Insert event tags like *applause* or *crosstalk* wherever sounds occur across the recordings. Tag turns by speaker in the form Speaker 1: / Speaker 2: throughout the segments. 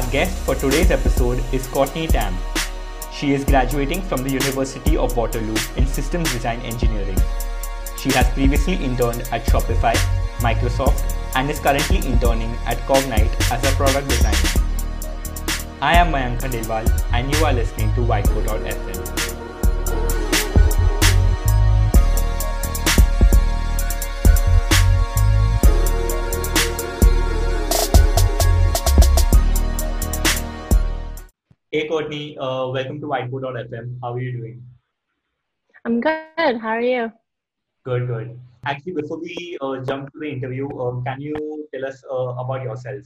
Speaker 1: Our guest for today's episode is Courtney Tam. She is graduating from the University of Waterloo in Systems Design Engineering. She has previously interned at Shopify, Microsoft, and is currently interning at Cognite as a product designer. I am Mayank Khandelwal, and you are listening to Whiteboard.fm. Hey Courtney, uh, welcome to Whiteboard.fm. How are you doing?
Speaker 2: I'm good. How are you?
Speaker 1: Good, good. Actually, before we uh, jump to the interview, uh, can you tell us uh, about yourself?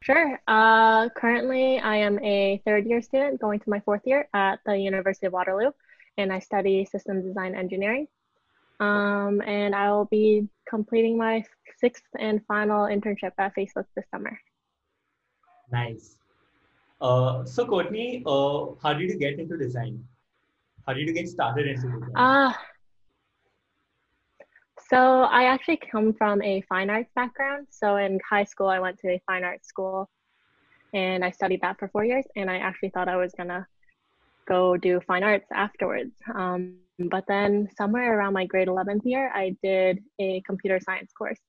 Speaker 2: Sure. Uh, currently, I am a third year student going to my fourth year at the University of Waterloo, and I study systems design engineering. Um, and I will be completing my sixth and final internship at Facebook this summer.
Speaker 1: Nice. Uh, so Courtney, uh, how did you get into design? How did you get started into design?
Speaker 2: Uh, so I actually come from a fine arts background. So in high school, I went to a fine arts school and I studied that for four years. And I actually thought I was gonna go do fine arts afterwards. Um, but then somewhere around my grade 11th year, I did a computer science course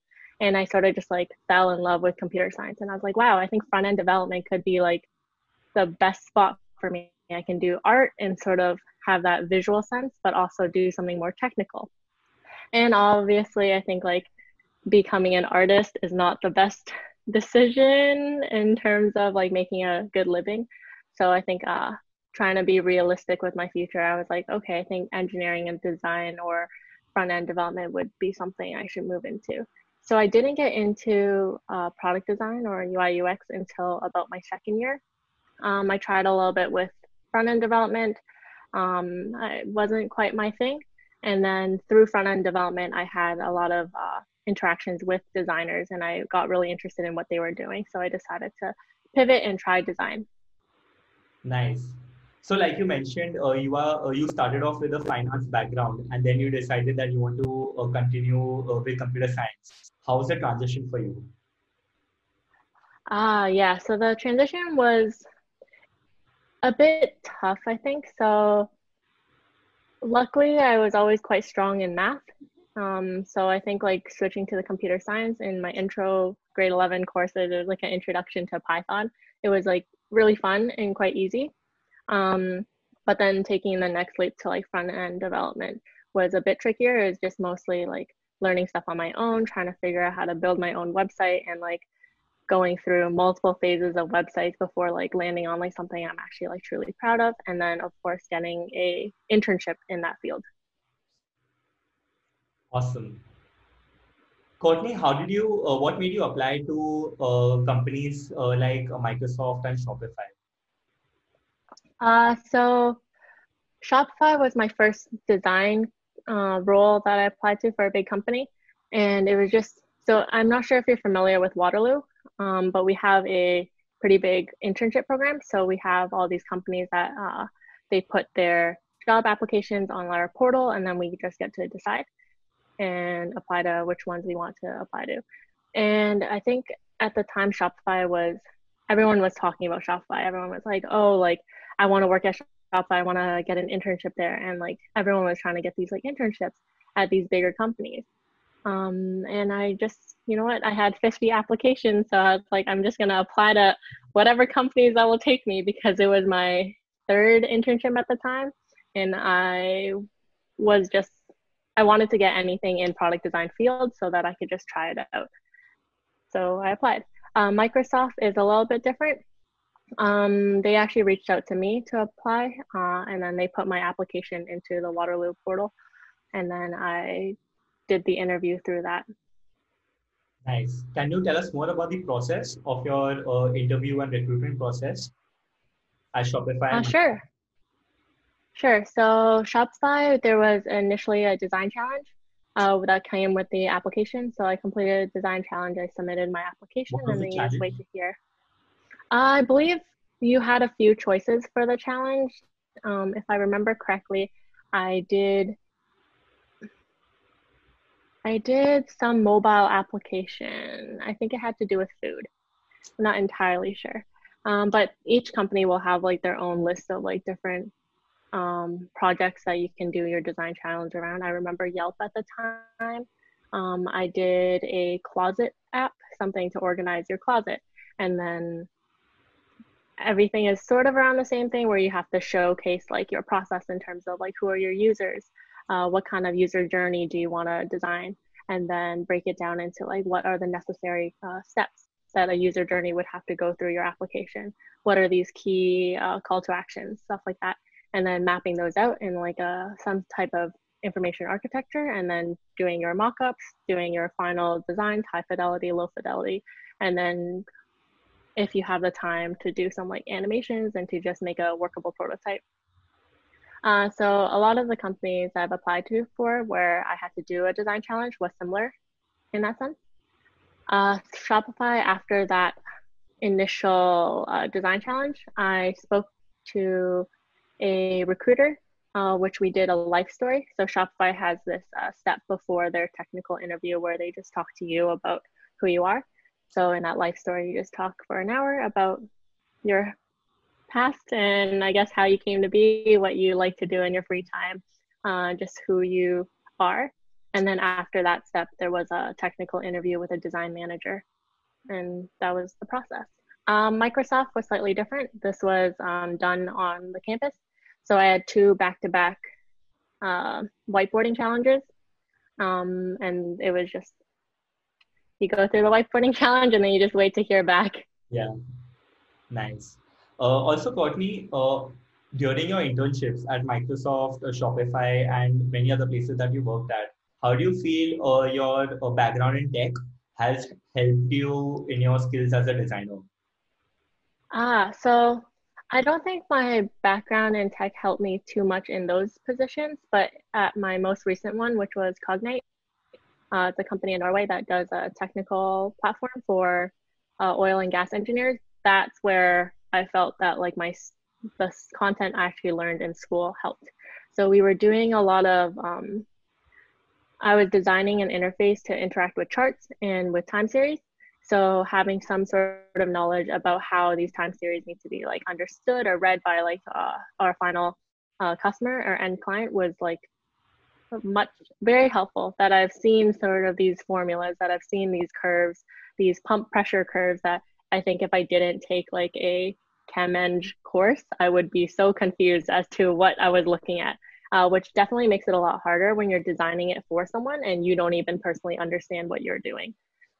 Speaker 2: and I sort of just like fell in love with computer science. And I was like, wow, I think front end development could be like the best spot for me. I can do art and sort of have that visual sense, but also do something more technical. And obviously, I think like becoming an artist is not the best *laughs* decision in terms of like making a good living. So I think uh, trying to be realistic with my future, I was like, okay, I think engineering and design or front end development would be something I should move into. So I didn't get into uh, product design or UI UX until about my second year. Um, I tried a little bit with front end development. Um, it wasn't quite my thing. And then through front end development, I had a lot of uh, interactions with designers and I got really interested in what they were doing. So I decided to pivot and try design.
Speaker 1: Nice. So, like you mentioned, uh, you are uh, you started off with a finance background, and then you decided that you want to uh, continue uh, with computer science. How was the transition for you?
Speaker 2: Ah, yeah. So the transition was a bit tough, I think. So luckily, I was always quite strong in math. Um, so I think like switching to the computer science in my intro grade 11 course, it was like an introduction to Python. It was like really fun and quite easy. Um, but then taking the next leap to like front end development was a bit trickier. It was just mostly like learning stuff on my own, trying to figure out how to build my own website and like going through multiple phases of websites before like landing on like something I'm actually like truly proud of and then of course getting a internship in that field.
Speaker 1: Awesome. Courtney, how did you, uh, what made you apply to uh, companies uh, like Microsoft and Shopify?
Speaker 2: Uh, so Shopify was my first design uh, role that I applied to for a big company. And it was just, so I'm not sure if you're familiar with Waterloo, um, but we have a pretty big internship program. So we have all these companies that uh, they put their job applications on our portal, and then we just get to decide and apply to which ones we want to apply to. And I think at the time Shopify was everyone was talking about Shopify. Everyone was like, "Oh, like I want to work at Shopify. I want to get an internship there." And like everyone was trying to get these like internships at these bigger companies. Um, and I just, you know what, I had 50 applications. So I was like, I'm just going to apply to whatever companies that will take me because it was my third internship at the time. And I was just, I wanted to get anything in product design field so that I could just try it out. So I applied. Uh, Microsoft is a little bit different. Um, they actually reached out to me to apply, uh, and then they put my application into the Waterloo portal, and then I did the interview through that.
Speaker 1: Nice. Can you tell us more about the process of your uh, interview and recruitment process at Shopify?
Speaker 2: Uh, sure. Sure. So Shopify, there was initially a design challenge uh, that came with the application. So I completed a design challenge. I submitted my application, and then you just wait to hear. I believe you had a few choices for the challenge. Um, if I remember correctly, I did I did some mobile application. I think it had to do with food. I'm not entirely sure. Um, but each company will have like their own list of like different um, projects that you can do your design challenge around. I remember Yelp at the time. Um, I did a closet app, something to organize your closet. And then everything is sort of around the same thing where you have to showcase like your process in terms of like who are your users, uh, what kind of user journey do you want to design, and then break it down into like what are the necessary uh, steps that a user journey would have to go through your application. What are these key uh, call to actions, stuff like that, and then mapping those out in like a some type of information architecture, and then doing your mockups, doing your final design, high fidelity, low fidelity, and then if you have the time to do some like animations and to just make a workable prototype. Uh, so a lot of the companies I've applied to for where I had to do a design challenge was similar in that sense. Uh, Shopify, after that initial uh, design challenge, I spoke to a recruiter, uh, which we did a life story. So Shopify has this uh, step before their technical interview where they just talk to you about who you are. So in that life story, you just talk for an hour about your past and I guess how you came to be, what you like to do in your free time, uh, just who you are. And then after that step, there was a technical interview with a design manager, and that was the process. Um, Microsoft was slightly different. This was um, done on the campus. So I had two back to back whiteboarding challenges. Um, and it was just you go through the whiteboarding *laughs* challenge and then you just wait to hear back.
Speaker 1: Yeah, nice. Uh, also, Courtney, uh, during your internships at Microsoft, uh, Shopify, and many other places that you worked at, how do you feel your background in tech has helped you in your skills as a designer?
Speaker 2: Ah, so I don't think my background in tech helped me too much in those positions, but at my most recent one, which was Cognite, uh, a company in Norway that does a technical platform for uh, oil and gas engineers. That's where I felt that like my the content I actually learned in school helped. So we were doing a lot of. Um, I was designing an interface to interact with charts and with time series. So having some sort of knowledge about how these time series need to be like understood or read by like uh, our final uh, customer or end client was like much very helpful that I've seen sort of these formulas, that I've seen these curves, these pump pressure curves that I think if I didn't take like a ChemEng course, I would be so confused as to what I was looking at, uh, which definitely makes it a lot harder when you're designing it for someone and you don't even personally understand what you're doing.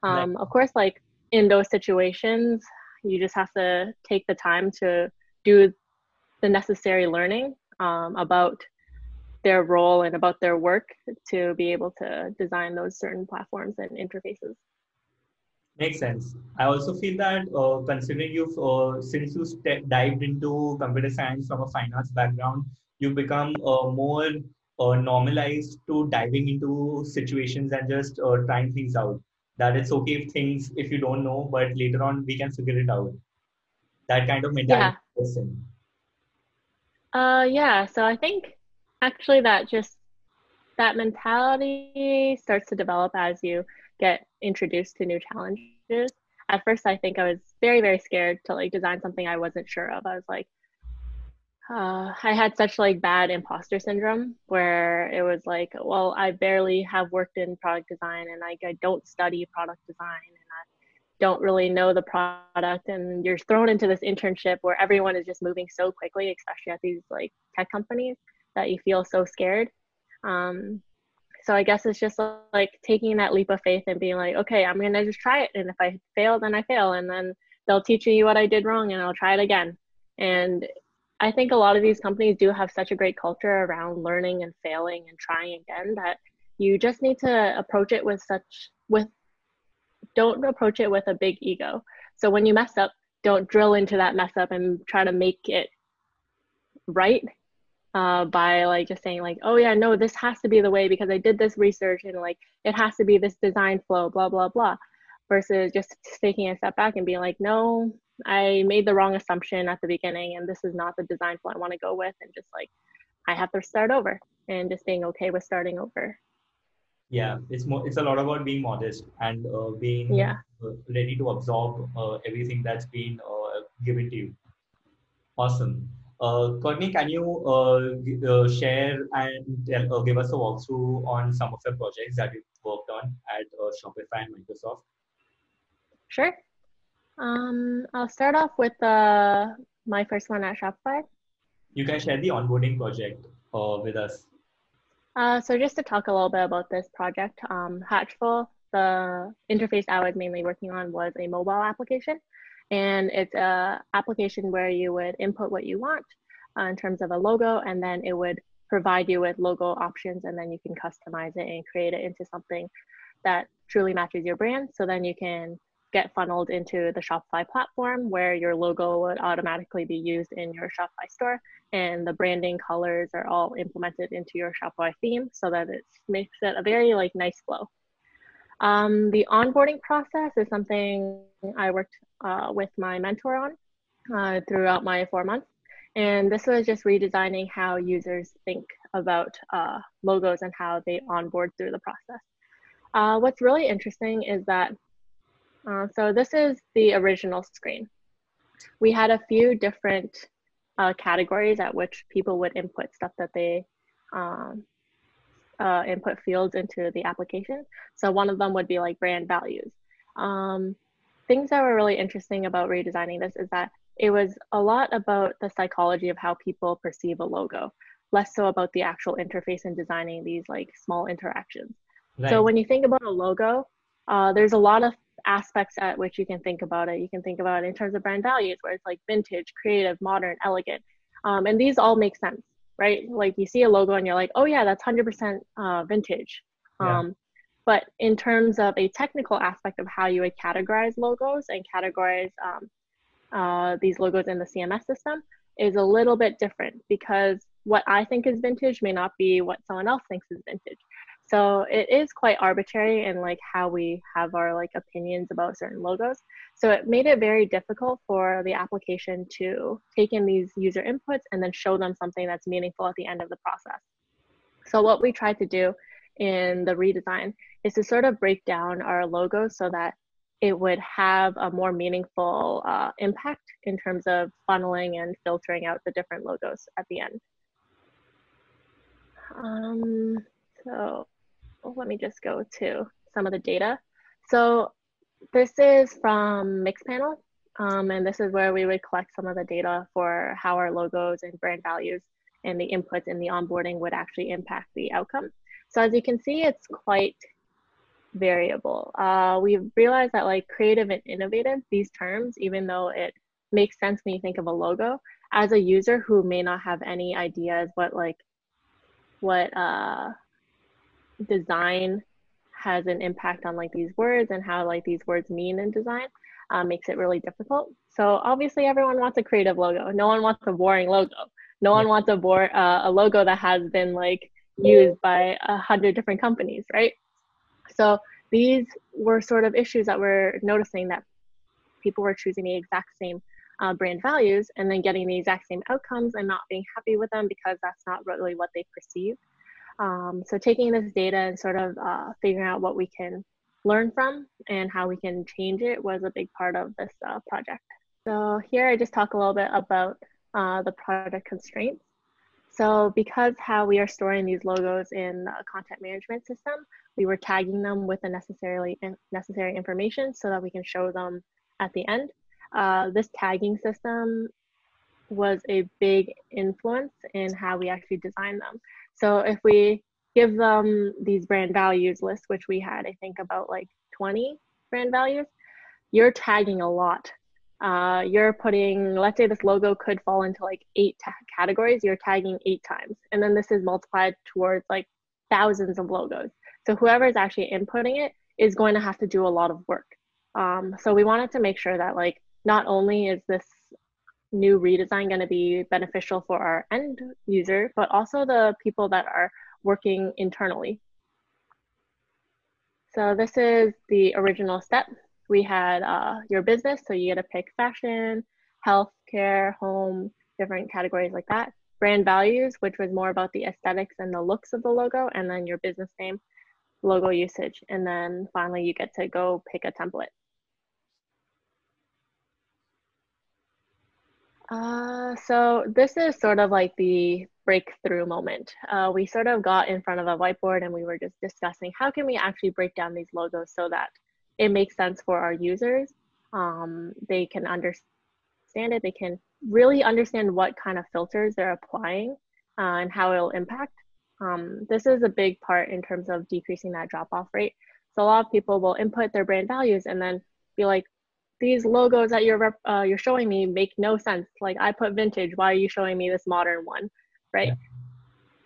Speaker 2: Um, right. Of course, like in those situations, you just have to take the time to do the necessary learning um, about their role and about their work to be able to design those certain platforms and interfaces.
Speaker 1: Makes sense. I also feel that uh, considering you've uh, since you st- dived into computer science from a finance background, you've become uh, more uh, normalized to diving into situations and just uh, trying things out. That it's okay if things if you don't know, but later on we can figure it out. That kind of mentality. Yeah.
Speaker 2: Uh, yeah. So I think actually that just that mentality starts to develop as you get introduced to new challenges. At first i think i was very very scared to like design something i wasn't sure of. I was like uh, i had such like bad imposter syndrome where it was like well i barely have worked in product design and like i don't study product design and i don't really know the product. And you're thrown into this internship where everyone is just moving so quickly especially at these like tech companies that you feel so scared. Um, so I guess it's just like taking that leap of faith and being like, okay, I'm gonna just try it, and if I fail, then I fail, and then they'll teach you what I did wrong, and I'll try it again. And I think a lot of these companies do have such a great culture around learning and failing and trying again that you just need to approach it with such with don't approach it with a big ego. So when you mess up, don't drill into that mess up and try to make it right uh, by like just saying like, oh yeah, no, this has to be the way because I did this research and like it has to be this design flow, blah blah blah, versus just taking a step back and being like, no, I made the wrong assumption at the beginning and this is not the design flow I want to go with, and just like I have to start over and just being okay with starting over.
Speaker 1: Yeah, it's more. It's a lot about being modest and uh, being
Speaker 2: yeah.
Speaker 1: Uh, ready to absorb uh, everything that's been uh, give to you. Awesome. Uh, Courtney, can you uh, uh, share and uh, give us a walkthrough on some of the projects that you worked on at uh, Shopify and Microsoft?
Speaker 2: Sure. Um, I'll start off with uh, my first one at Shopify.
Speaker 1: You can share the onboarding project uh, with us.
Speaker 2: Uh, so just to talk a little bit about this project, um, Hatchful, the interface I was mainly working on was a mobile application. And it's a application where you would input what you want uh, in terms of a logo, and then it would provide you with logo options, and then you can customize it and create it into something that truly matches your brand. So then you can get funneled into the Shopify platform where your logo would automatically be used in your Shopify store and the branding colors are all implemented into your Shopify theme so that it makes it a very like nice flow. Um, the onboarding process is something I worked uh, with my mentor on uh, throughout my four months. And this was just redesigning how users think about uh, logos and how they onboard through the process. Uh, what's really interesting is that uh, so this is the original screen. We had a few different uh, categories at which people would input stuff that they um, uh, input fields into the application. So one of them would be like brand values. Um, things that were really interesting about redesigning this is that it was a lot about the psychology of how people perceive a logo, less so about the actual interface and designing these like small interactions. Right. So when you think about a logo, uh, there's a lot of aspects at which you can think about it. You can think about it in terms of brand values, where it's like vintage, creative, modern, elegant. Um, and these all make sense, right? Like you see a logo and you're like, oh yeah, that's 100% uh, vintage. Yeah. Um, but in terms of a technical aspect of how you would categorize logos and categorize um, uh, these logos in the CMS system is a little bit different because what I think is vintage may not be what someone else thinks is vintage. So it is quite arbitrary in like how we have our like opinions about certain logos. So it made it very difficult for the application to take in these user inputs and then show them something that's meaningful at the end of the process. So what we tried to do in the redesign is to sort of break down our logos so that it would have a more meaningful uh, impact in terms of funneling and filtering out the different logos at the end. Um, so let me just go to some of the data. So this is from Mixpanel, um, and this is where we would collect some of the data for how our logos and brand values and the inputs in the onboarding would actually impact the outcome. So as you can see, it's quite variable. Uh, we've realized that like creative and innovative, these terms, even though it makes sense when you think of a logo, as a user who may not have any ideas what like what uh, design has an impact on like these words and how like these words mean in design uh, makes it really difficult. So obviously everyone wants a creative logo. No one wants a boring logo. No one wants a bore uh, a logo that has been like used by a hundred different companies, right? So these were sort of issues that we're noticing that people were choosing the exact same uh, brand values and then getting the exact same outcomes and not being happy with them because that's not really what they perceive. Um, so taking this data and sort of uh, figuring out what we can learn from and how we can change it was a big part of this uh, project. So here I just talk a little bit about uh, the project constraints. So because how we are storing these logos in the content management system, we were tagging them with the necessarily necessary information so that we can show them at the end. Uh, this tagging system was a big influence in how we actually designed them. So if we give them these brand values list, which we had, I think about like 20 brand values, you're tagging a lot. Uh, you're putting, let's say this logo could fall into like eight categories, you're tagging eight times. And then this is multiplied towards like thousands of logos. So whoever is actually inputting it is going to have to do a lot of work. Um, so we wanted to make sure that like not only is this new redesign going to be beneficial for our end user, but also the people that are working internally. So this is the original step. We had uh, your business, so you get to pick fashion, health care, home, different categories like that. Brand values, which was more about the aesthetics and the looks of the logo, and then your business name, logo usage, and then finally you get to go pick a template. Uh, so this is sort of like the breakthrough moment. Uh, we sort of got in front of a whiteboard and we were just discussing how can we actually break down these logos so that it makes sense for our users. Um, they can understand it. They can really understand what kind of filters they're applying uh, and how it'll impact. Um, this is a big part in terms of decreasing that drop off rate. So a lot of people will input their brand values and then be like, these logos that you're uh, you're showing me make no sense. Like I put vintage, why are you showing me this modern one, right? Yeah.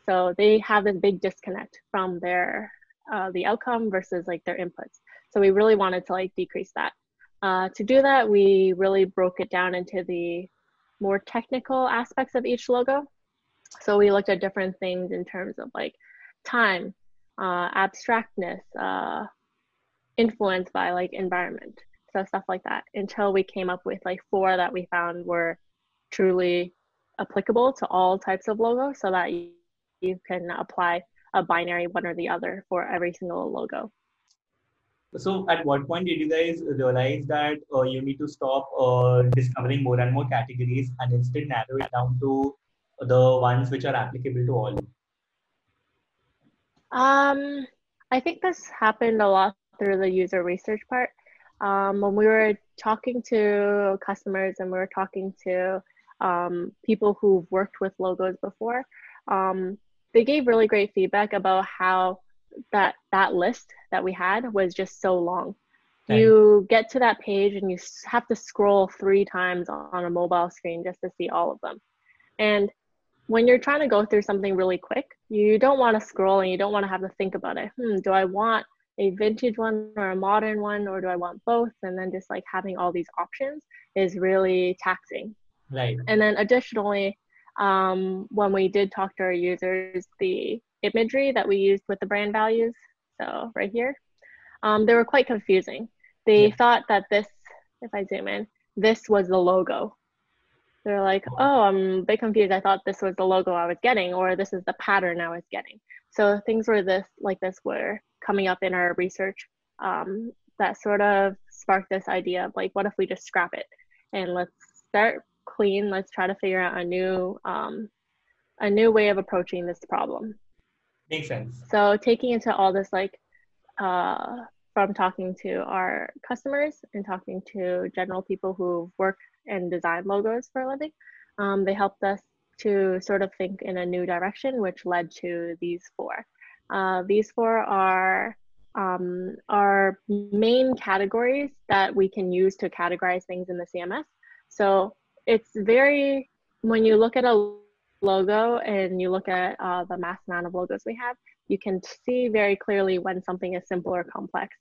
Speaker 2: So they have this big disconnect from their uh, the outcome versus like their inputs. So we really wanted to like decrease that. Uh, to do that, we really broke it down into the more technical aspects of each logo. So we looked at different things in terms of like time, uh, abstractness, uh, influence by like environment so stuff like that until we came up with like four that we found were truly applicable to all types of logos so that you, you can apply a binary one or the other for every single logo.
Speaker 1: So at what point did you guys realize that uh, you need to stop uh, discovering more and more categories and instead narrow it down to the ones which are applicable to all?
Speaker 2: Um i think this happened a lot through the user research part um, when we were talking to customers and we were talking to um, people who've worked with logos before, um, they gave really great feedback about how that that list that we had was just so long. You get to that page and you have to scroll three times on a mobile screen just to see all of them. And when you're trying to go through something really quick, you don't want to scroll and you don't want to have to think about it. Hmm, do I want a vintage one or a modern one or do I want both? And then just like having all these options is really taxing.
Speaker 1: Right.
Speaker 2: And then additionally, um, when we did talk to our users, the imagery that we used with the brand values, so right here, um, they were quite confusing. They yeah. thought that this, if I zoom in, this was the logo. They're like, oh, I'm a bit confused. I thought this was the logo I was getting, or this is the pattern I was getting. So things were this like this were coming up in our research um, that sort of sparked this idea of like, what if we just scrap it and let's start clean. Let's try to figure out a new um, a new way of approaching this problem.
Speaker 1: Makes sense.
Speaker 2: So taking into all this like uh, from talking to our customers and talking to general people who work and design logos for a living, um, they helped us to sort of think in a new direction, which led to these four. Uh, these four are um, our main categories that we can use to categorize things in the CMS. So it's very, when you look at a logo and you look at uh, the mass amount of logos we have, you can see very clearly when something is simple or complex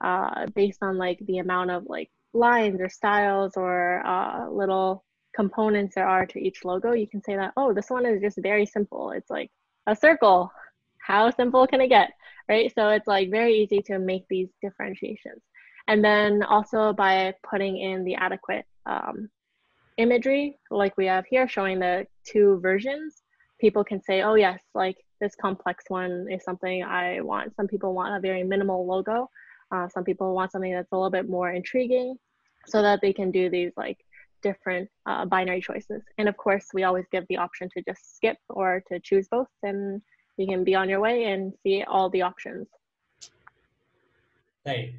Speaker 2: uh, based on like the amount of like lines or styles or uh, little components there are to each logo. You can say that, oh, this one is just very simple. It's like a circle how simple can it get, right? So it's like very easy to make these differentiations. And then also by putting in the adequate um, imagery, like we have here showing the two versions, people can say, oh yes, like this complex one is something I want. Some people want a very minimal logo. Uh, some people want something that's a little bit more intriguing so that they can do these like different uh, binary choices. And of course, we always give the option to just skip or to choose both and you can be on your way and see all the options.
Speaker 1: Right.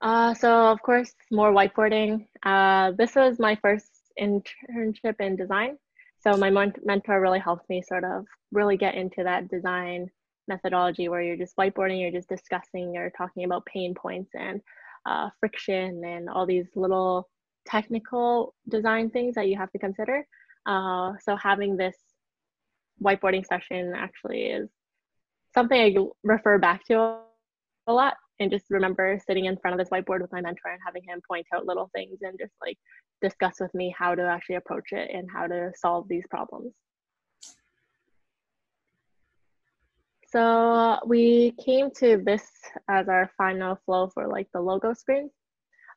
Speaker 2: Uh, so of course, more whiteboarding. Uh, this was my first internship in design. So my mentor really helped me sort of really get into that design methodology where you're just whiteboarding, you're just discussing, you're talking about pain points and uh, friction and all these little technical design things that you have to consider. Uh, so having this whiteboarding session actually is something I refer back to a lot and just remember sitting in front of this whiteboard with my mentor and having him point out little things and just like discuss with me how to actually approach it and how to solve these problems. So we came to this as our final flow for like the logo screen.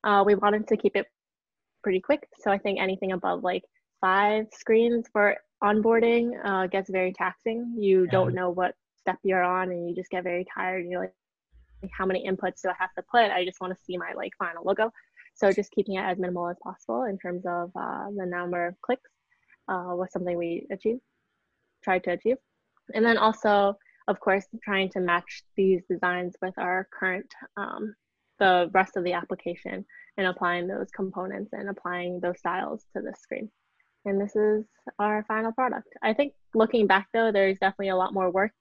Speaker 2: Uh, we wanted to keep it pretty quick. So I think anything above like five screens for onboarding uh, gets very taxing. You yeah. don't know what step you're on, and you just get very tired. And you're like, how many inputs do I have to put? I just want to see my like final logo. So just keeping it as minimal as possible in terms of uh, the number of clicks uh, was something we achieved, tried to achieve. And then also, of course, trying to match these designs with our current, um, the rest of the application and applying those components and applying those styles to the screen. And this is our final product. I think looking back though, there's definitely a lot more work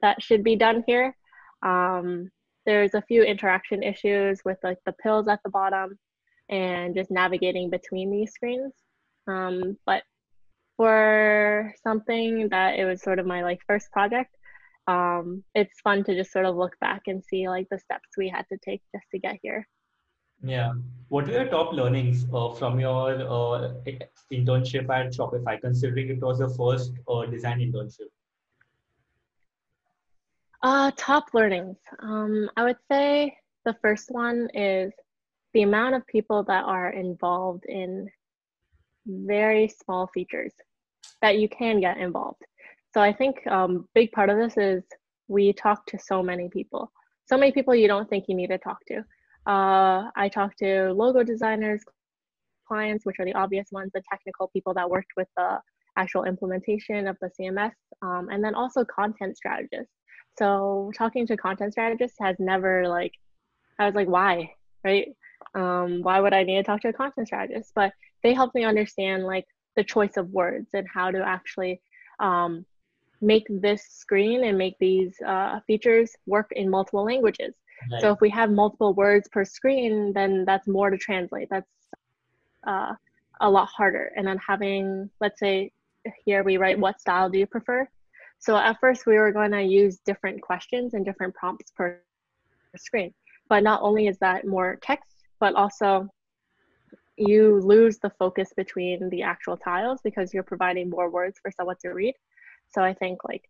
Speaker 2: that should be done here. Um, there's a few interaction issues with like the pills at the bottom and just navigating between these screens. Um, but for something that it was sort of my like first project, um, it's fun to just sort of look back and see like the steps we had to take just to get here.
Speaker 1: Yeah. What were your top learnings uh, from your uh, internship at Shopify, considering it was your first uh, design internship?
Speaker 2: Uh, top learnings. Um, I would say the first one is the amount of people that are involved in very small features that you can get involved. So I think um, big part of this is we talk to so many people, so many people you don't think you need to talk to. Uh, I talked to logo designers, clients, which are the obvious ones, the technical people that worked with the actual implementation of the CMS, um, and then also content strategists. So talking to content strategists has never like, I was like, why, right? Um, why would I need to talk to a content strategist? But they helped me understand like the choice of words and how to actually um, make this screen and make these uh, features work in multiple languages. So if we have multiple words per screen, then that's more to translate. That's uh, a lot harder. And then having, let's say, here we write, what style do you prefer? So at first we were going to use different questions and different prompts per screen. But not only is that more text, but also you lose the focus between the actual tiles because you're providing more words for someone to read. So I think like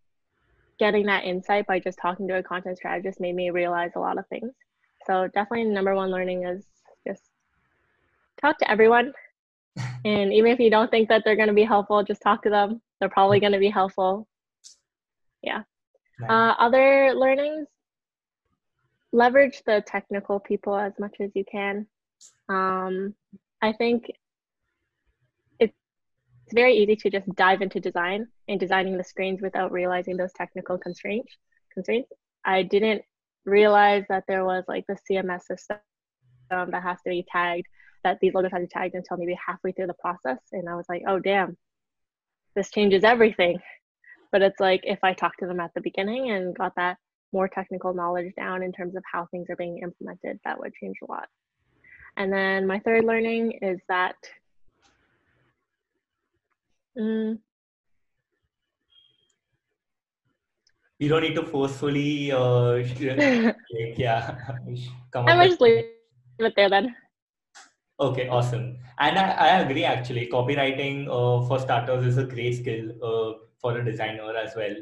Speaker 2: getting that insight by just talking to a content strategist made me realize a lot of things. So definitely number one learning is just talk to everyone. *laughs* and even if you don't think that they're going to be helpful, just talk to them. They're probably going to be helpful yeah nice. uh, other learnings leverage the technical people as much as you can um, i think very easy to just dive into design and designing the screens without realizing those technical constraints constraints. I didn't realize that there was like the cms system that has to be tagged that these logos have to be tagged until maybe halfway through the process and i was like oh damn. This changes everything. But it's like if I talked to them at the beginning and got that more technical knowledge down in terms of how things are being implemented, that would change a lot. And then my third learning is that mm,
Speaker 1: you don't need to forcefully uh, *laughs* yeah *laughs*
Speaker 2: come up I just leave it there then.
Speaker 1: Okay, awesome. And I, I agree actually. Copywriting uh, for starters is a great skill. Uh, for a designer as well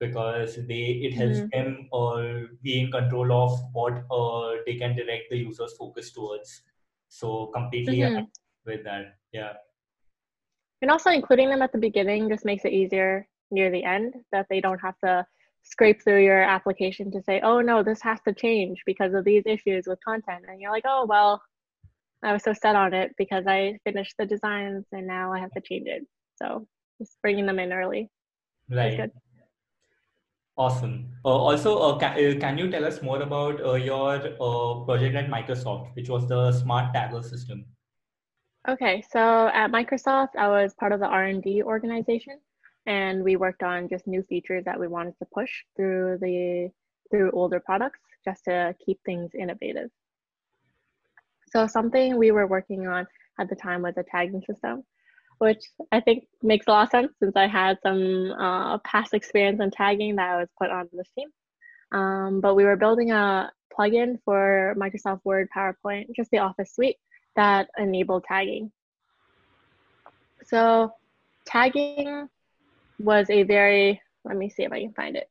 Speaker 1: because they it helps mm-hmm. them uh, be in control of what uh, they can direct the user's focus towards so completely mm-hmm. with that yeah
Speaker 2: and also including them at the beginning just makes it easier near the end that they don't have to scrape through your application to say oh no this has to change because of these issues with content and you're like oh well i was so set on it because i finished the designs and now i have to change it so just bringing them in early
Speaker 1: Right. Awesome. Uh, also, uh, can, uh, can you tell us more about uh, your uh, project at Microsoft, which was the Smart Tagger system?
Speaker 2: Okay, so at Microsoft, I was part of the R&D organization, and we worked on just new features that we wanted to push through the through older products, just to keep things innovative. So something we were working on at the time was a tagging system which I think makes a lot of sense since I had some uh, past experience in tagging that I was put on this team. Um, but we were building a plugin for Microsoft Word, PowerPoint, just the Office suite that enable tagging. So tagging was a very, let me see if I can find it.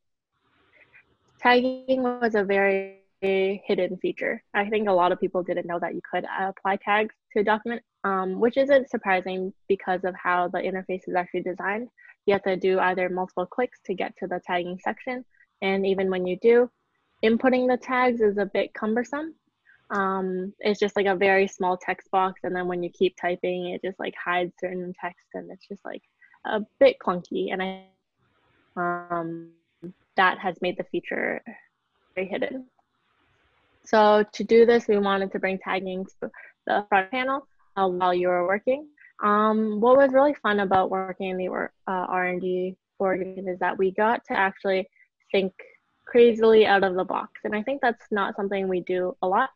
Speaker 2: Tagging was a very hidden feature. I think a lot of people didn't know that you could apply tags to a document um, which isn't surprising because of how the interface is actually designed. You have to do either multiple clicks to get to the tagging section, and even when you do, inputting the tags is a bit cumbersome. Um, it's just like a very small text box, and then when you keep typing, it just like hides certain text, and it's just like a bit clunky. And I um, that has made the feature very hidden. So to do this, we wanted to bring tagging to the front panel uh, while you were working. Um, what was really fun about working in the uh, R&D org is that we got to actually think crazily out of the box. And I think that's not something we do a lot.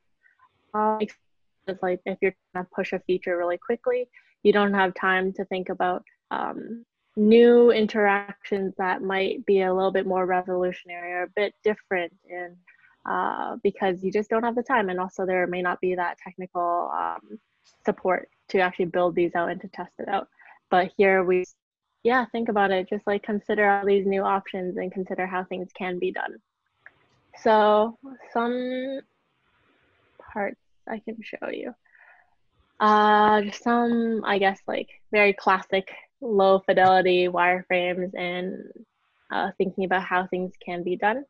Speaker 2: It's like if you're to push a feature really quickly, you don't have time to think about um, new interactions that might be a little bit more revolutionary or a bit different and uh, because you just don't have the time. And also there may not be that technical um, support to actually build these out and to test it out. But here we yeah think about it. Just like consider all these new options and consider how things can be done. So some parts i can show you uh some i guess like very classic low fidelity wireframes and uh, thinking about how things can be done.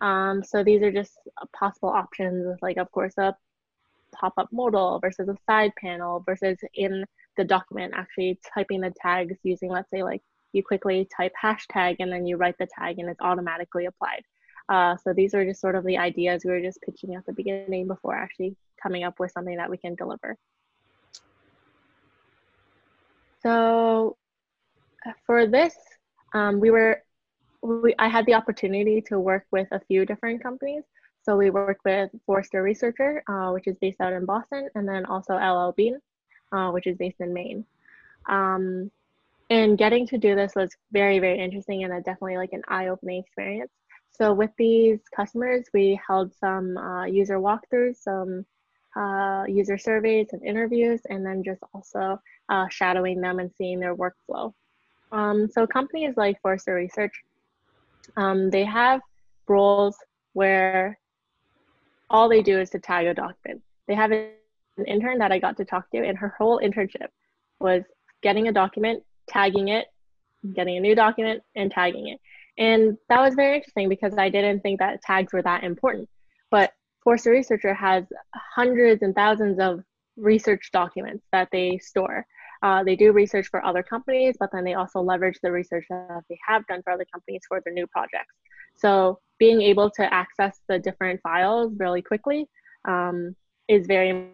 Speaker 2: Um, so these are just possible options like, of course, a pop-up modal versus a side panel versus in the document actually typing the tags using, let's say like you quickly type hashtag and then you write the tag and it's automatically applied. Uh, so these are just sort of the ideas we were just pitching at the beginning before actually coming up with something that we can deliver. So for this, um, we were, we, I had the opportunity to work with a few different companies. So we worked with Forrester Researcher, uh, which is based out in Boston, and then also LL Bean, uh, which is based in Maine. Um, and getting to do this was very, very interesting and a definitely like an eye-opening experience. So with these customers, we held some uh, user walkthroughs, some uh, user surveys and interviews, and then just also uh, shadowing them and seeing their workflow. Um, so companies like Forrester Research, um, they have roles where all they do is to tag a document. They have an intern that I got to talk to, and her whole internship was getting a document, tagging it, getting a new document, and tagging it. And that was very interesting because I didn't think that tags were that important. But Forrester Researcher has hundreds and thousands of research documents that they store. Uh, they do research for other companies, but then they also leverage the research that they have done for other companies for their new projects. So being able to access the different files really quickly um, is very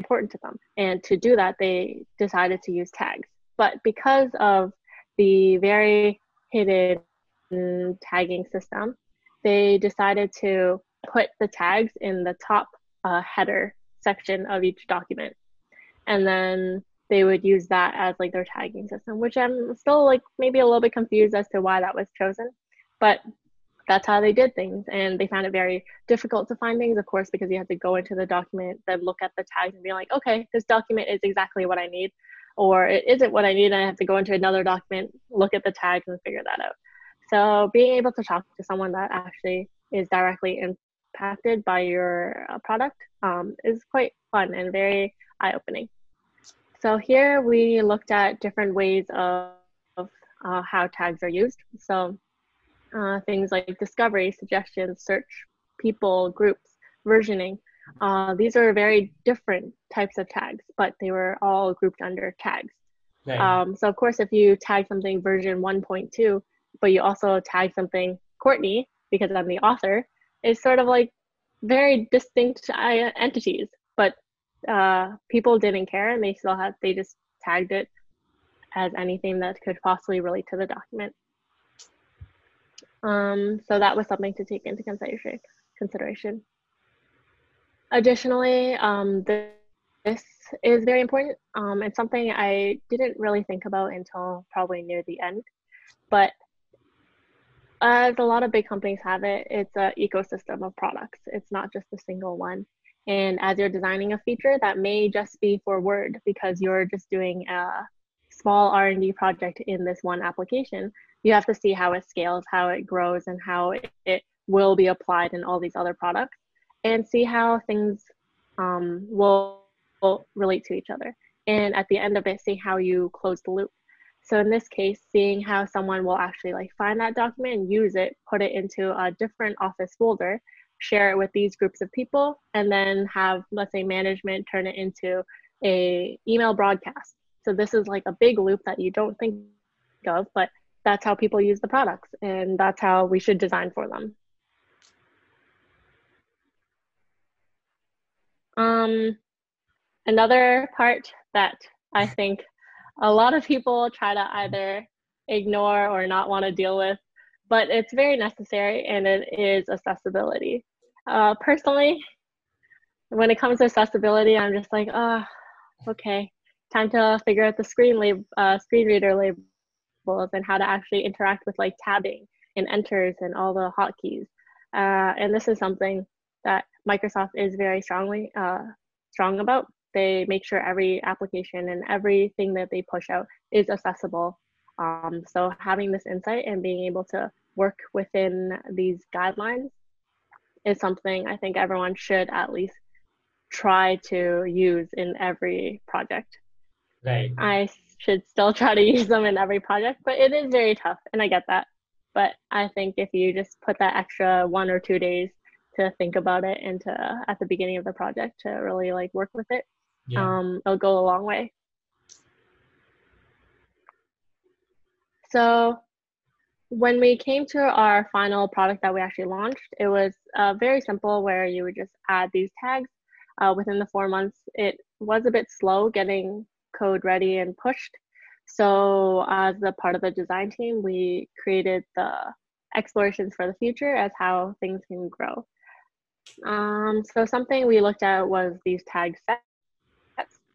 Speaker 2: important to them. And to do that, they decided to use tags. But because of the very hidden tagging system, they decided to put the tags in the top uh, header section of each document. And then they would use that as like their tagging system, which I'm still like maybe a little bit confused as to why that was chosen. But that's how they did things. And they found it very difficult to find things, of course, because you have to go into the document, then look at the tags and be like, okay, this document is exactly what I need. Or it isn't what I need, and I have to go into another document, look at the tags, and figure that out. So being able to talk to someone that actually is directly impacted by your uh, product um, is quite fun and very eye opening. So here we looked at different ways of, of uh, how tags are used. So uh, things like discovery, suggestions, search, people, groups, versioning. Uh, these are very different types of tags, but they were all grouped under tags. Right. Um, so of course, if you tag something version 1.2, but you also tag something Courtney because I'm the author, it's sort of like very distinct uh, entities, but uh, people didn't care and they still had they just tagged it as anything that could possibly relate to the document. Um, so that was something to take into consideration. consideration. Additionally, um, this, this is very important um, and something I didn't really think about until probably near the end. But as a lot of big companies have it, it's an ecosystem of products. It's not just a single one. And as you're designing a feature, that may just be for Word because you're just doing a small R&D project in this one application. You have to see how it scales, how it grows, and how it, it will be applied in all these other products, and see how things um, will, will relate to each other. And at the end of it, see how you close the loop. So in this case, seeing how someone will actually like find that document and use it, put it into a different office folder, share it with these groups of people, and then have, let's say, management turn it into a email broadcast. So this is like a big loop that you don't think of, but that's how people use the products, and that's how we should design for them. Um, another part that I think a lot of people try to either ignore or not want to deal with, but it's very necessary and it is accessibility. Uh, personally, when it comes to accessibility, I'm just like, oh, okay, time to figure out the screen lab- uh, screen reader labels and how to actually interact with like tabbing and enters and all the hotkeys. Uh, and this is something that Microsoft is very strongly uh, strong about. They make sure every application and everything that they push out is accessible. Um, so having this insight and being able to work within these guidelines is something I think everyone should at least try to use in every project.
Speaker 1: Right.
Speaker 2: I should still try to *laughs* use them in every project, but it is very tough, and I get that. But I think if you just put that extra one or two days to think about it and to at the beginning of the project to really like work with it, yeah. um, it'll go a long way. So when we came to our final product that we actually launched, it was uh, very simple where you would just add these tags uh, within the four months. It was a bit slow getting code ready and pushed. So as a part of the design team, we created the explorations for the future as how things can grow. Um, so something we looked at was these tag sets.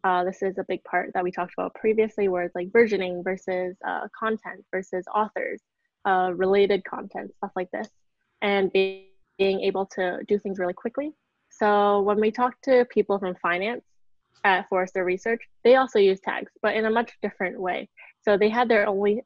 Speaker 2: Uh, this is a big part that we talked about previously, where it's like versioning versus uh, content versus authors, uh, related content, stuff like this, and being, being able to do things really quickly. So when we talk to people from finance at Forrester Research, they also use tags, but in a much different way. So they had their only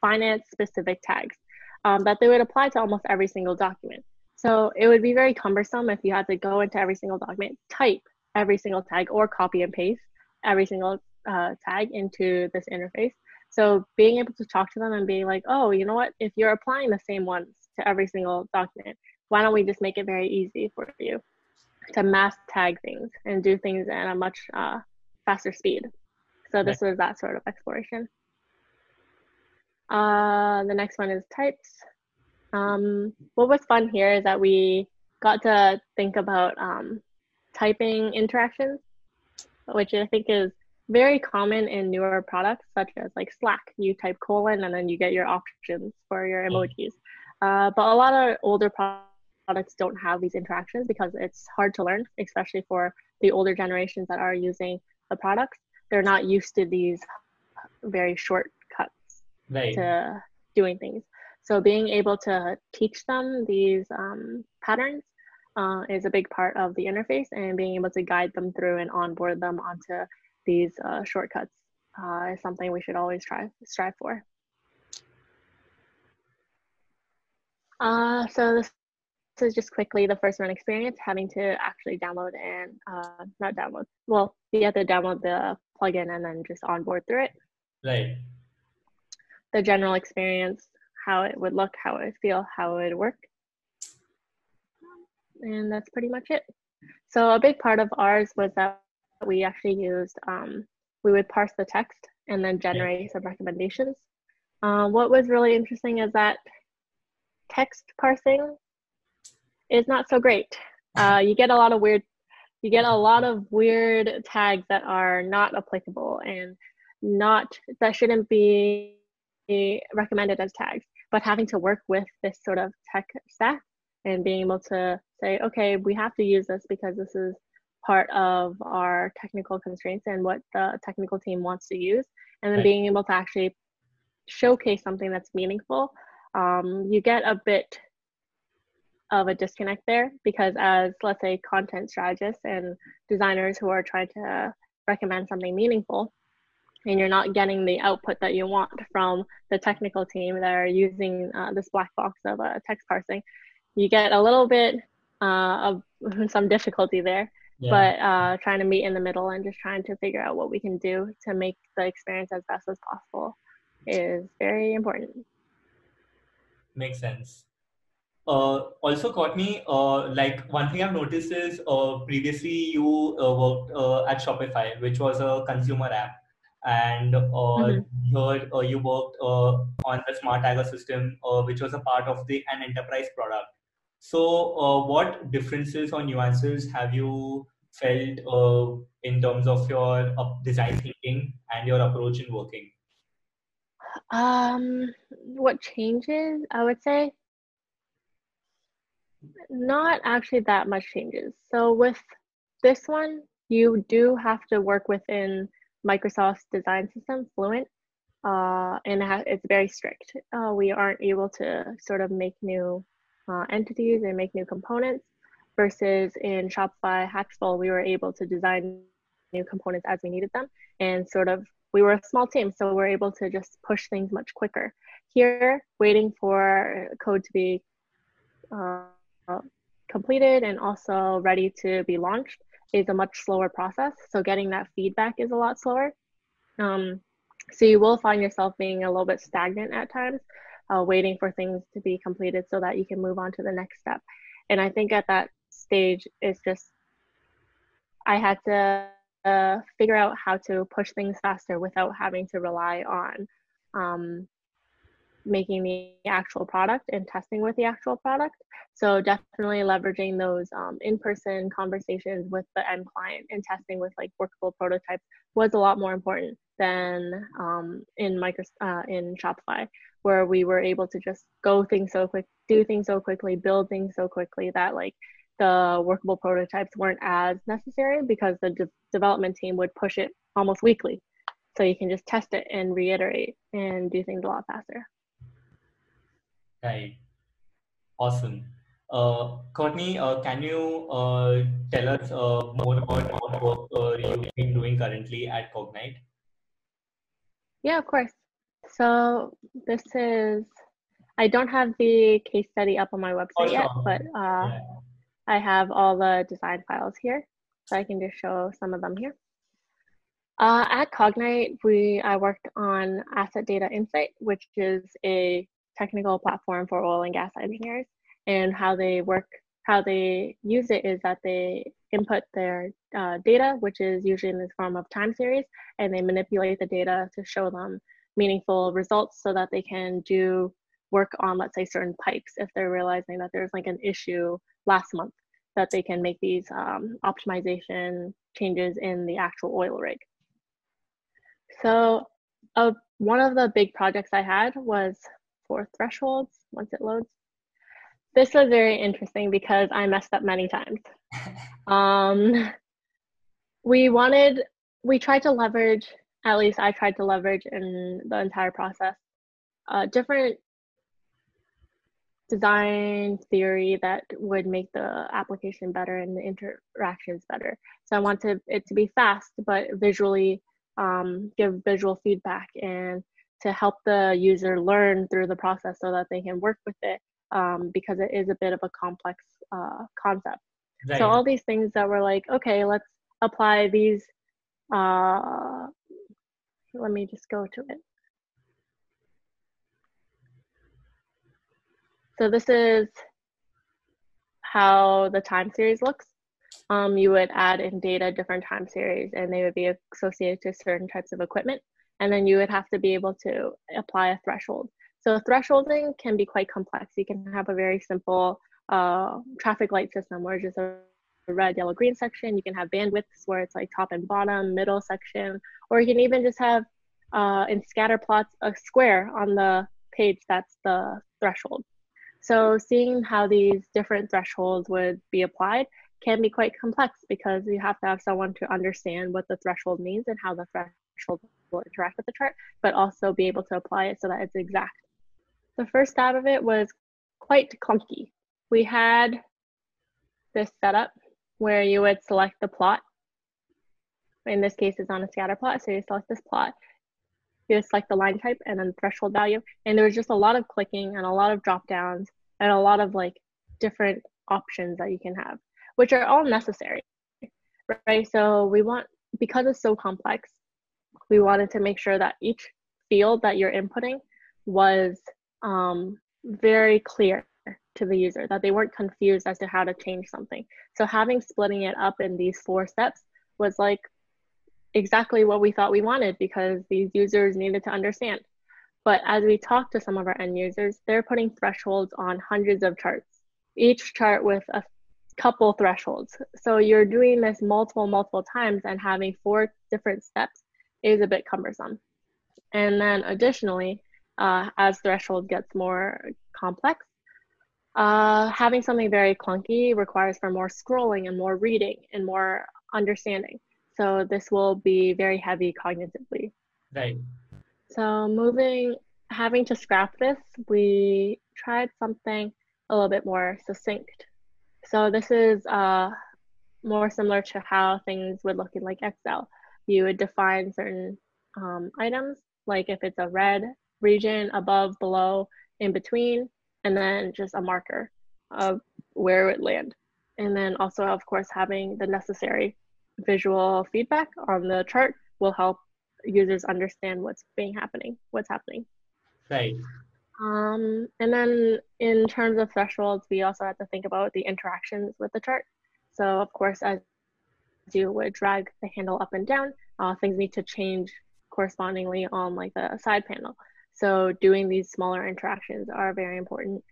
Speaker 2: finance specific tags um, that they would apply to almost every single document. So it would be very cumbersome if you had to go into every single document, type every single tag, or copy and paste every single uh, tag into this interface. So being able to talk to them and being like, oh, you know what? If you're applying the same ones to every single document, why don't we just make it very easy for you to mass tag things and do things at a much uh, faster speed? So this was that sort of exploration. Uh, the next one is types. Um, what was fun here is that we got to think about um, typing interactions, which I think is very common in newer products such as like Slack. You type colon and then you get your options for your emojis. Uh, but a lot of older products don't have these interactions because it's hard to learn, especially for the older generations that are using the products. They're not used to these very short cuts right. to doing things. So being able to teach them these um, patterns uh, is a big part of the interface and being able to guide them through and onboard them onto these uh, shortcuts uh, is something we should always try strive for. Uh, so this, is just quickly the first run experience, having to actually download and uh, not download. Well, you have to download the plugin and then just onboard through it.
Speaker 1: Right.
Speaker 2: The general experience, how it would look, how it would feel, how it would work. And that's pretty much it. So a big part of ours was that we actually used, um, we would parse the text and then generate some recommendations. Uh, what was really interesting is that text parsing is not so great. Uh, you get a lot of weird, you get a lot of weird tags that are not applicable and not that shouldn't be recommended as tags but having to work with this sort of tech stack and being able to say, okay, we have to use this because this is part of our technical constraints and what the technical team wants to use, and then right. being able to actually showcase something that's meaningful, um, you get a bit of a disconnect there because as let's say content strategists and designers who are trying to recommend something meaningful and you're not getting the output that you want from the technical team that are using uh, this black box of uh, text parsing, you get a little bit uh, of some difficulty there. Yeah. But uh, trying to meet in the middle and just trying to figure out what we can do to make the experience as best as possible is very important.
Speaker 1: Makes sense. uh, also Courtney, uh, like one thing I've noticed is uh, previously you uh, worked uh, at Shopify, which was a consumer app, and uh, mm-hmm. here uh, you worked on the Smart Tagger system, which was a part of the an enterprise product. So, what differences or nuances have you felt in terms of your design thinking and your approach in working?
Speaker 2: Um, what changes? I would say not actually that much changes. So with this one, you do have to work within Microsoft's design system, Fluent, uh, and it's very strict. Uh, we aren't able to sort of make new uh, entities and make new components versus in Shopify Hacksaw, we were able to design new components as we needed them and sort of we were a small team so we're able to just push things much quicker here waiting for code to be uh, completed and also ready to be launched is a much slower process. So getting that feedback is a lot slower. Um, so you will find yourself being a little bit stagnant at times, uh, waiting for things to be completed so that you can move on to the next step. And I think at that stage, it's just I had to uh, figure out how to push things faster without having to rely on um, making the actual product and testing with the actual product. So definitely leveraging those um, in-person conversations with the end client and testing with like workable prototypes was a lot more important than um, in micro uh, in Shopify, where we were able to just go things so quick, do things so quickly, build things so quickly that like the workable prototypes weren't as necessary because the de- development team would push it almost weekly. So you can just test it and reiterate and do things a lot faster.
Speaker 1: Right. Awesome. Uh, Courtney, uh, can you uh, tell us uh, more about what work uh, you've been doing currently at Cognite?
Speaker 2: Yeah, of course. So this is, I don't have the case study up on my website oh, yet, but uh, yeah. I have all the design files here. So I can just show some of them here. Uh, at Cognite, we I worked on Asset Data Insight, which is a technical platform for oil and gas engineers. And how they work, how they use it is that they input their uh, data, which is usually in the form of time series, and they manipulate the data to show them meaningful results so that they can do work on, let's say, certain pipes if they're realizing that there's like an issue last month that they can make these um, optimization changes in the actual oil rig. So uh, one of the big projects I had was for thresholds once it loads. This was very interesting because I messed up many times. *laughs* um, we wanted, we tried to leverage, at least I tried to leverage in the entire process, uh, different design theory that would make the application better and the interactions better. So I wanted it to be fast, but visually um, give visual feedback and to help the user learn through the process so that they can work with it um, because it is a bit of a complex uh, concept. Right. So all these things that were like, okay, let's apply these. Uh, let me just go to it. So this is how the time series looks. Um, you would add in data different time series and they would be associated to certain types of equipment and then you would have to be able to apply a threshold. So thresholding can be quite complex. You can have a very simple uh, traffic light system where just a red, yellow, green section. You can have bandwidths where it's like top and bottom, middle section, or you can even just have uh, in scatter plots a square on the page that's the threshold. So seeing how these different thresholds would be applied can be quite complex because you have to have someone to understand what the threshold means and how the threshold will interact with the chart, but also be able to apply it so that it's exact. The first stab of it was quite clunky. We had this setup where you would select the plot. In this case, it's on a scatter plot, so you select this plot. You select the line type and then threshold value. And there was just a lot of clicking and a lot of drop downs and a lot of like different options that you can have, which are all necessary, right? So we want, because it's so complex, we wanted to make sure that each field that you're inputting was um, very clear to the user, that they weren't confused as to how to change something. So having splitting it up in these four steps was like exactly what we thought we wanted because these users needed to understand. But as we talked to some of our end users, they're putting thresholds on hundreds of charts, each chart with a couple thresholds. So you're doing this multiple, multiple times and having four different steps is a bit cumbersome. And then additionally, uh, as threshold gets more complex, uh, having something very clunky requires for more scrolling and more reading and more understanding. So this will be very heavy cognitively.
Speaker 1: Right.
Speaker 2: So moving, having to scrap this, we tried something a little bit more succinct. So this is uh, more similar to how things would look in like Excel. You would define certain um, items, like if it's a red region above, below, in between, and then just a marker of where it would land. And then also, of course, having the necessary visual feedback on the chart will help users understand what's being happening, what's happening.
Speaker 1: Right.
Speaker 2: Um, and then in terms of thresholds, we also have to think about the interactions with the chart. So of course, as you would drag the handle up and down, uh, things need to change correspondingly on like the side panel. So doing these smaller interactions are very important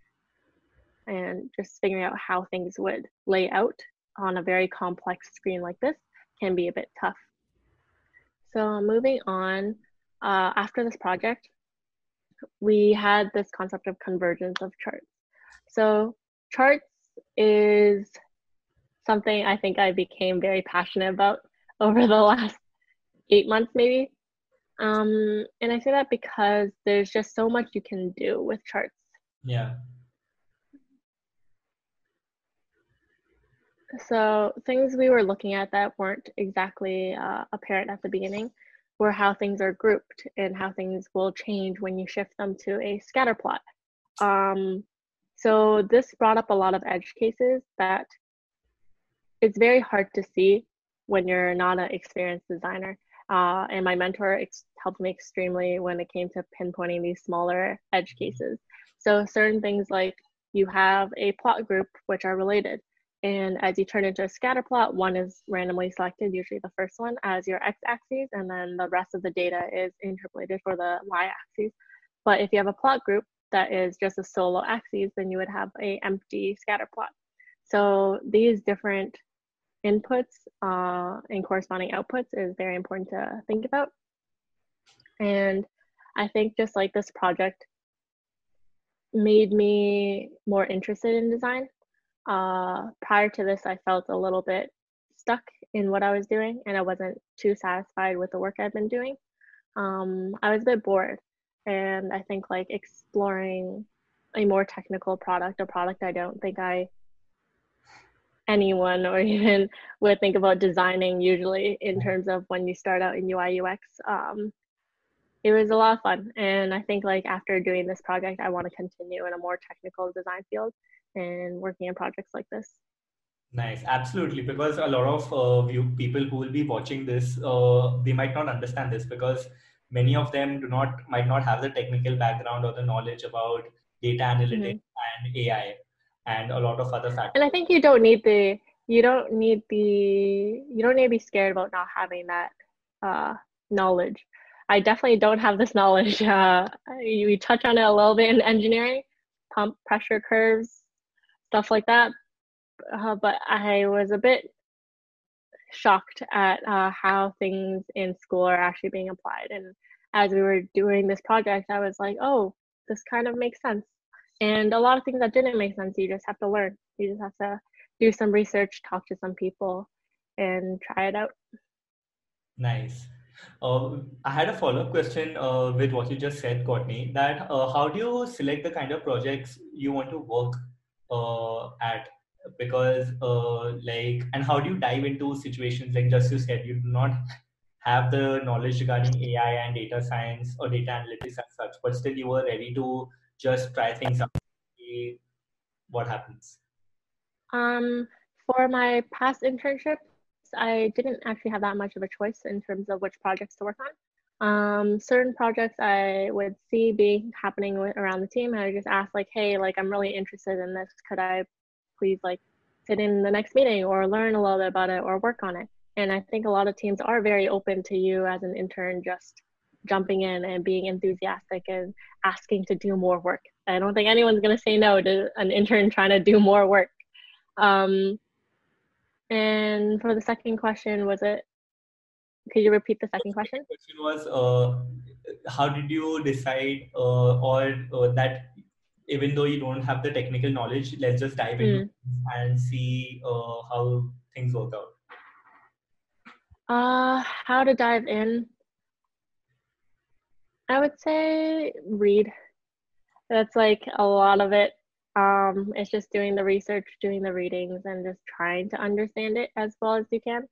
Speaker 2: and just figuring out how things would lay out on a very complex screen like this can be a bit tough. So moving on, uh, after this project, we had this concept of convergence of charts. So charts is something I think I became very passionate about *laughs* over the last eight months maybe. Um, and I say that because there's just so much you can do with charts.
Speaker 1: Yeah.
Speaker 2: So things we were looking at that weren't exactly uh, apparent at the beginning were how things are grouped and how things will change when you shift them to a scatter plot. Um, so this brought up a lot of edge cases that it's very hard to see when you're not an experienced designer. Uh, and my mentor ex- helped me extremely when it came to pinpointing these smaller edge cases. So certain things like you have a plot group which are related. And as you turn into a scatter plot, one is randomly selected, usually the first one, as your x-axis, and then the rest of the data is interpolated for the y-axis. But if you have a plot group that is just a solo axis, then you would have a empty scatter plot. So these different inputs uh, and corresponding outputs is very important to think about. And I think just like this project made me more interested in design. Uh, prior to this, I felt a little bit stuck in what I was doing and I wasn't too satisfied with the work I've been doing. Um, I was a bit bored and I think like exploring a more technical product, a product I don't think I anyone or *laughs* even would think about designing usually in terms of when you start out in UI UX. Um, it was a lot of fun. And I think like after doing this project, I want to continue in a more technical design field and working on projects like this.
Speaker 1: Nice, absolutely. Because a lot of uh, view, people who will be watching this, uh, they might not understand this because many of them do not might not have the technical background or the knowledge about data analytics mm-hmm. and AI and a lot of other factors.
Speaker 2: And I think you don't need the you don't need the you don't need to be scared about not having that uh, knowledge. I definitely don't have this knowledge. *laughs* Uh, we touch on it a little bit in engineering, pump pressure curves, stuff like that. Uh, but I was a bit shocked at uh, how things in school are actually being applied. And as we were doing this project, I was like, oh, this kind of makes sense. And a lot of things that didn't make sense, you just have to learn. You just have to do some research, talk to some people, and try it out.
Speaker 1: Nice. Uh, I had a follow up question uh, with what you just said, Courtney. That uh, how do you select the kind of projects you want to work uh, at? Because, uh, like, and how do you dive into situations like just you said, you do not have the knowledge regarding AI and data science or data analytics and such, but still you were ready to just try things out what happens
Speaker 2: um for my past internships i didn't actually have that much of a choice in terms of which projects to work on Um, certain projects I would see being happening with, around the team, I would just ask like, hey, like I'm really interested in this. Could I please like sit in the next meeting or learn a little bit about it or work on it? And I think a lot of teams are very open to you as an intern just jumping in and being enthusiastic and asking to do more work. I don't think anyone's going to say no to an intern trying to do more work. Um, and for the second question, was it? Could you repeat the second question?
Speaker 1: The question was, uh, how did you decide, uh, or uh, that even though you don't have the technical knowledge, let's just dive in mm. and see uh, how things work out.
Speaker 2: Uh, how to dive in? I would say read. That's like a lot of it. Um, it's just doing the research, doing the readings, and just trying to understand it as well as you can.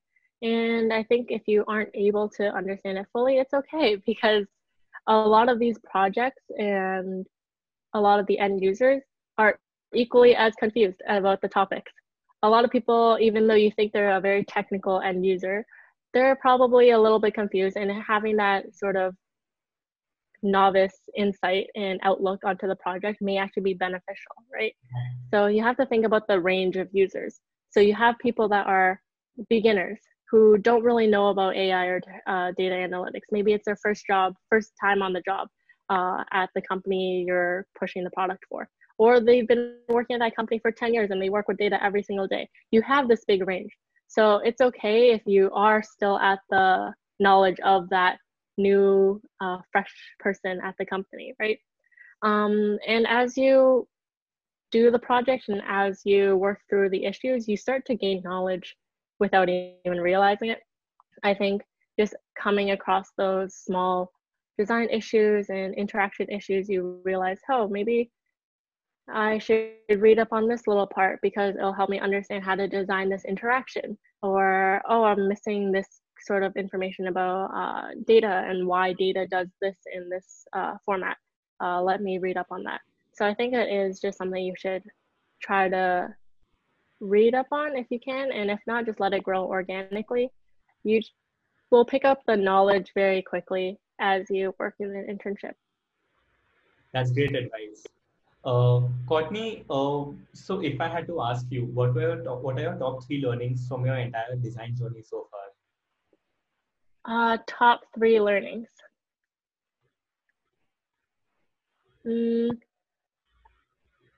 Speaker 2: And I think if you aren't able to understand it fully, it's okay *laughs* because a lot of these projects and a lot of the end users are equally as confused about the topics. A lot of people, even though you think they're a very technical end user, they're probably a little bit confused and having that sort of novice insight and outlook onto the project may actually be beneficial, right? So you have to think about the range of users. So you have people that are beginners who don't really know about AI or uh, data analytics. Maybe it's their first job, first time on the job uh, at the company you're pushing the product for. Or they've been working at that company for 10 years and they work with data every single day. You have this big range. So it's okay if you are still at the knowledge of that new uh, fresh person at the company, right? Um, and as you do the project and as you work through the issues, you start to gain knowledge without even realizing it. I think just coming across those small design issues and interaction issues, you realize, oh, maybe I should read up on this little part because it'll help me understand how to design this interaction. Or, oh, I'm missing this sort of information about uh, data and why data does this in this uh, format. Uh, let me read up on that. So I think it is just something you should try to read up on if you can, and if not, just let it grow organically. You will pick up the knowledge very quickly as you work in an internship.
Speaker 1: That's great advice. Uh, Courtney, uh, so if I had to ask you, what were your top, what are your top three learnings from your entire design journey so far?
Speaker 2: Uh, top three learnings. Mm,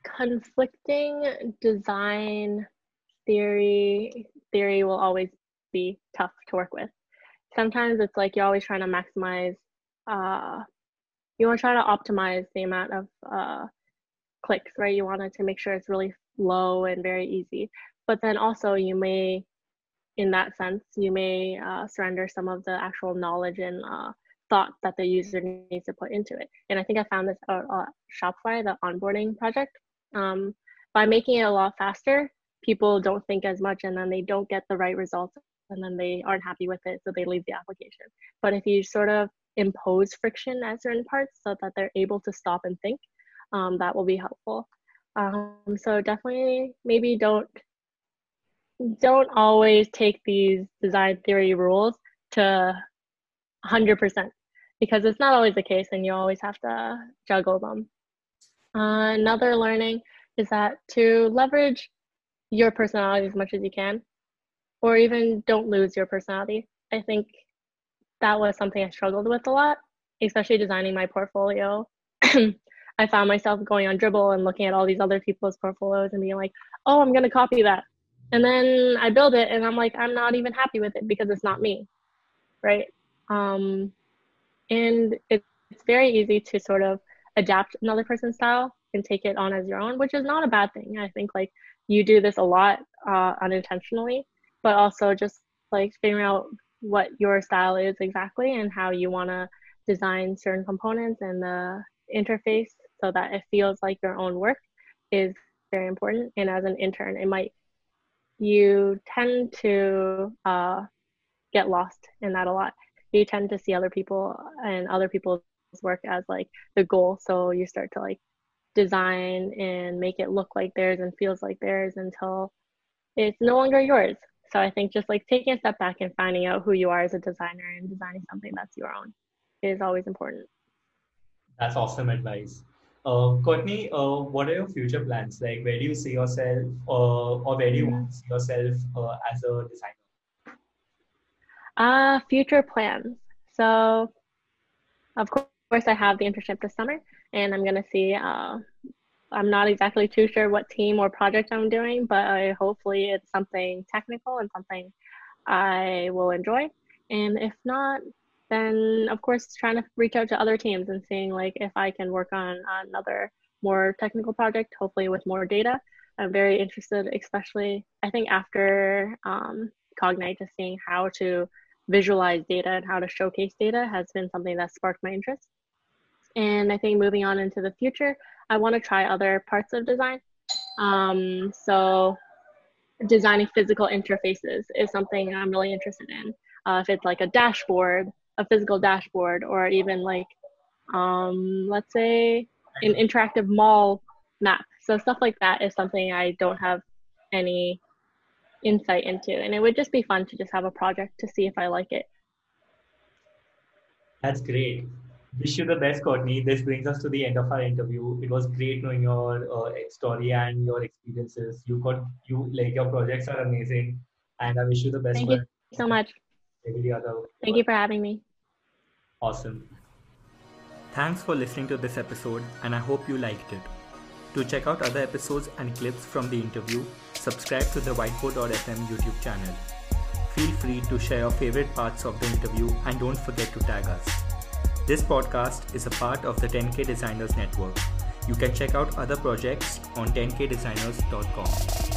Speaker 2: conflicting design theory theory will always be tough to work with. Sometimes it's like you're always trying to maximize. Uh, you want to try to optimize the amount of uh, clicks, right? You want it to make sure it's really low and very easy. But then also you may in that sense, you may uh, surrender some of the actual knowledge and uh, thought that the user needs to put into it. And I think I found this out at Shopify, the onboarding project. Um, by making it a lot faster, people don't think as much and then they don't get the right results and then they aren't happy with it, so they leave the application. But if you sort of impose friction at certain parts so that they're able to stop and think, um, that will be helpful. Um, so definitely maybe don't don't always take these design theory rules to 100% because it's not always the case and you always have to juggle them. Uh, another learning is that to leverage your personality as much as you can, or even don't lose your personality. I think that was something I struggled with a lot, especially designing my portfolio. *clears throat* I found myself going on Dribbble and looking at all these other people's portfolios and being like, oh, I'm going to copy that and then i build it and i'm like i'm not even happy with it because it's not me right um, and it's very easy to sort of adapt another person's style and take it on as your own which is not a bad thing i think like you do this a lot uh, unintentionally but also just like figuring out what your style is exactly and how you want to design certain components and the interface so that it feels like your own work is very important and as an intern it might you tend to uh, get lost in that a lot. You tend to see other people and other people's work as like the goal. So you start to like design and make it look like theirs and feels like theirs until it's no longer yours. So I think just like taking a step back and finding out who you are as a designer and designing something that's your own is always important.
Speaker 1: That's awesome advice. Uh, Courtney, uh, what are your future plans? Like, where do you see yourself, uh, or where do you want to see yourself uh, as a designer?
Speaker 2: Uh, future plans. So, of course, I have the internship this summer, and I'm gonna see. Uh, I'm not exactly too sure what team or project I'm doing, but I, hopefully it's something technical and something I will enjoy. And if not, then of course trying to reach out to other teams and seeing like if I can work on another more technical project, hopefully with more data. I'm very interested, especially I think after um, Cognite, just seeing how to visualize data and how to showcase data has been something that sparked my interest. And I think moving on into the future, I want to try other parts of design. Um, so designing physical interfaces is something I'm really interested in. Uh, if it's like a dashboard, a physical dashboard, or even like, um, let's say, an interactive mall map. So stuff like that is something I don't have any insight into, and it would just be fun to just have a project to see if I like it.
Speaker 1: That's great. Wish you the best, Courtney. This brings us to the end of our interview. It was great knowing your uh, story and your experiences. You got you like your projects are amazing, and I wish you the best.
Speaker 2: Thank you so much.
Speaker 1: Every other.
Speaker 2: Thank you for having me.
Speaker 1: Awesome. Thanks for listening to this episode, and I hope you liked it. To check out other episodes and clips from the interview, subscribe to the Whiteboard.fm YouTube channel. Feel free to share your favorite parts of the interview and don't forget to tag us. This podcast is a part of the 10K Designers Network. You can check out other projects on 10kdesigners.com.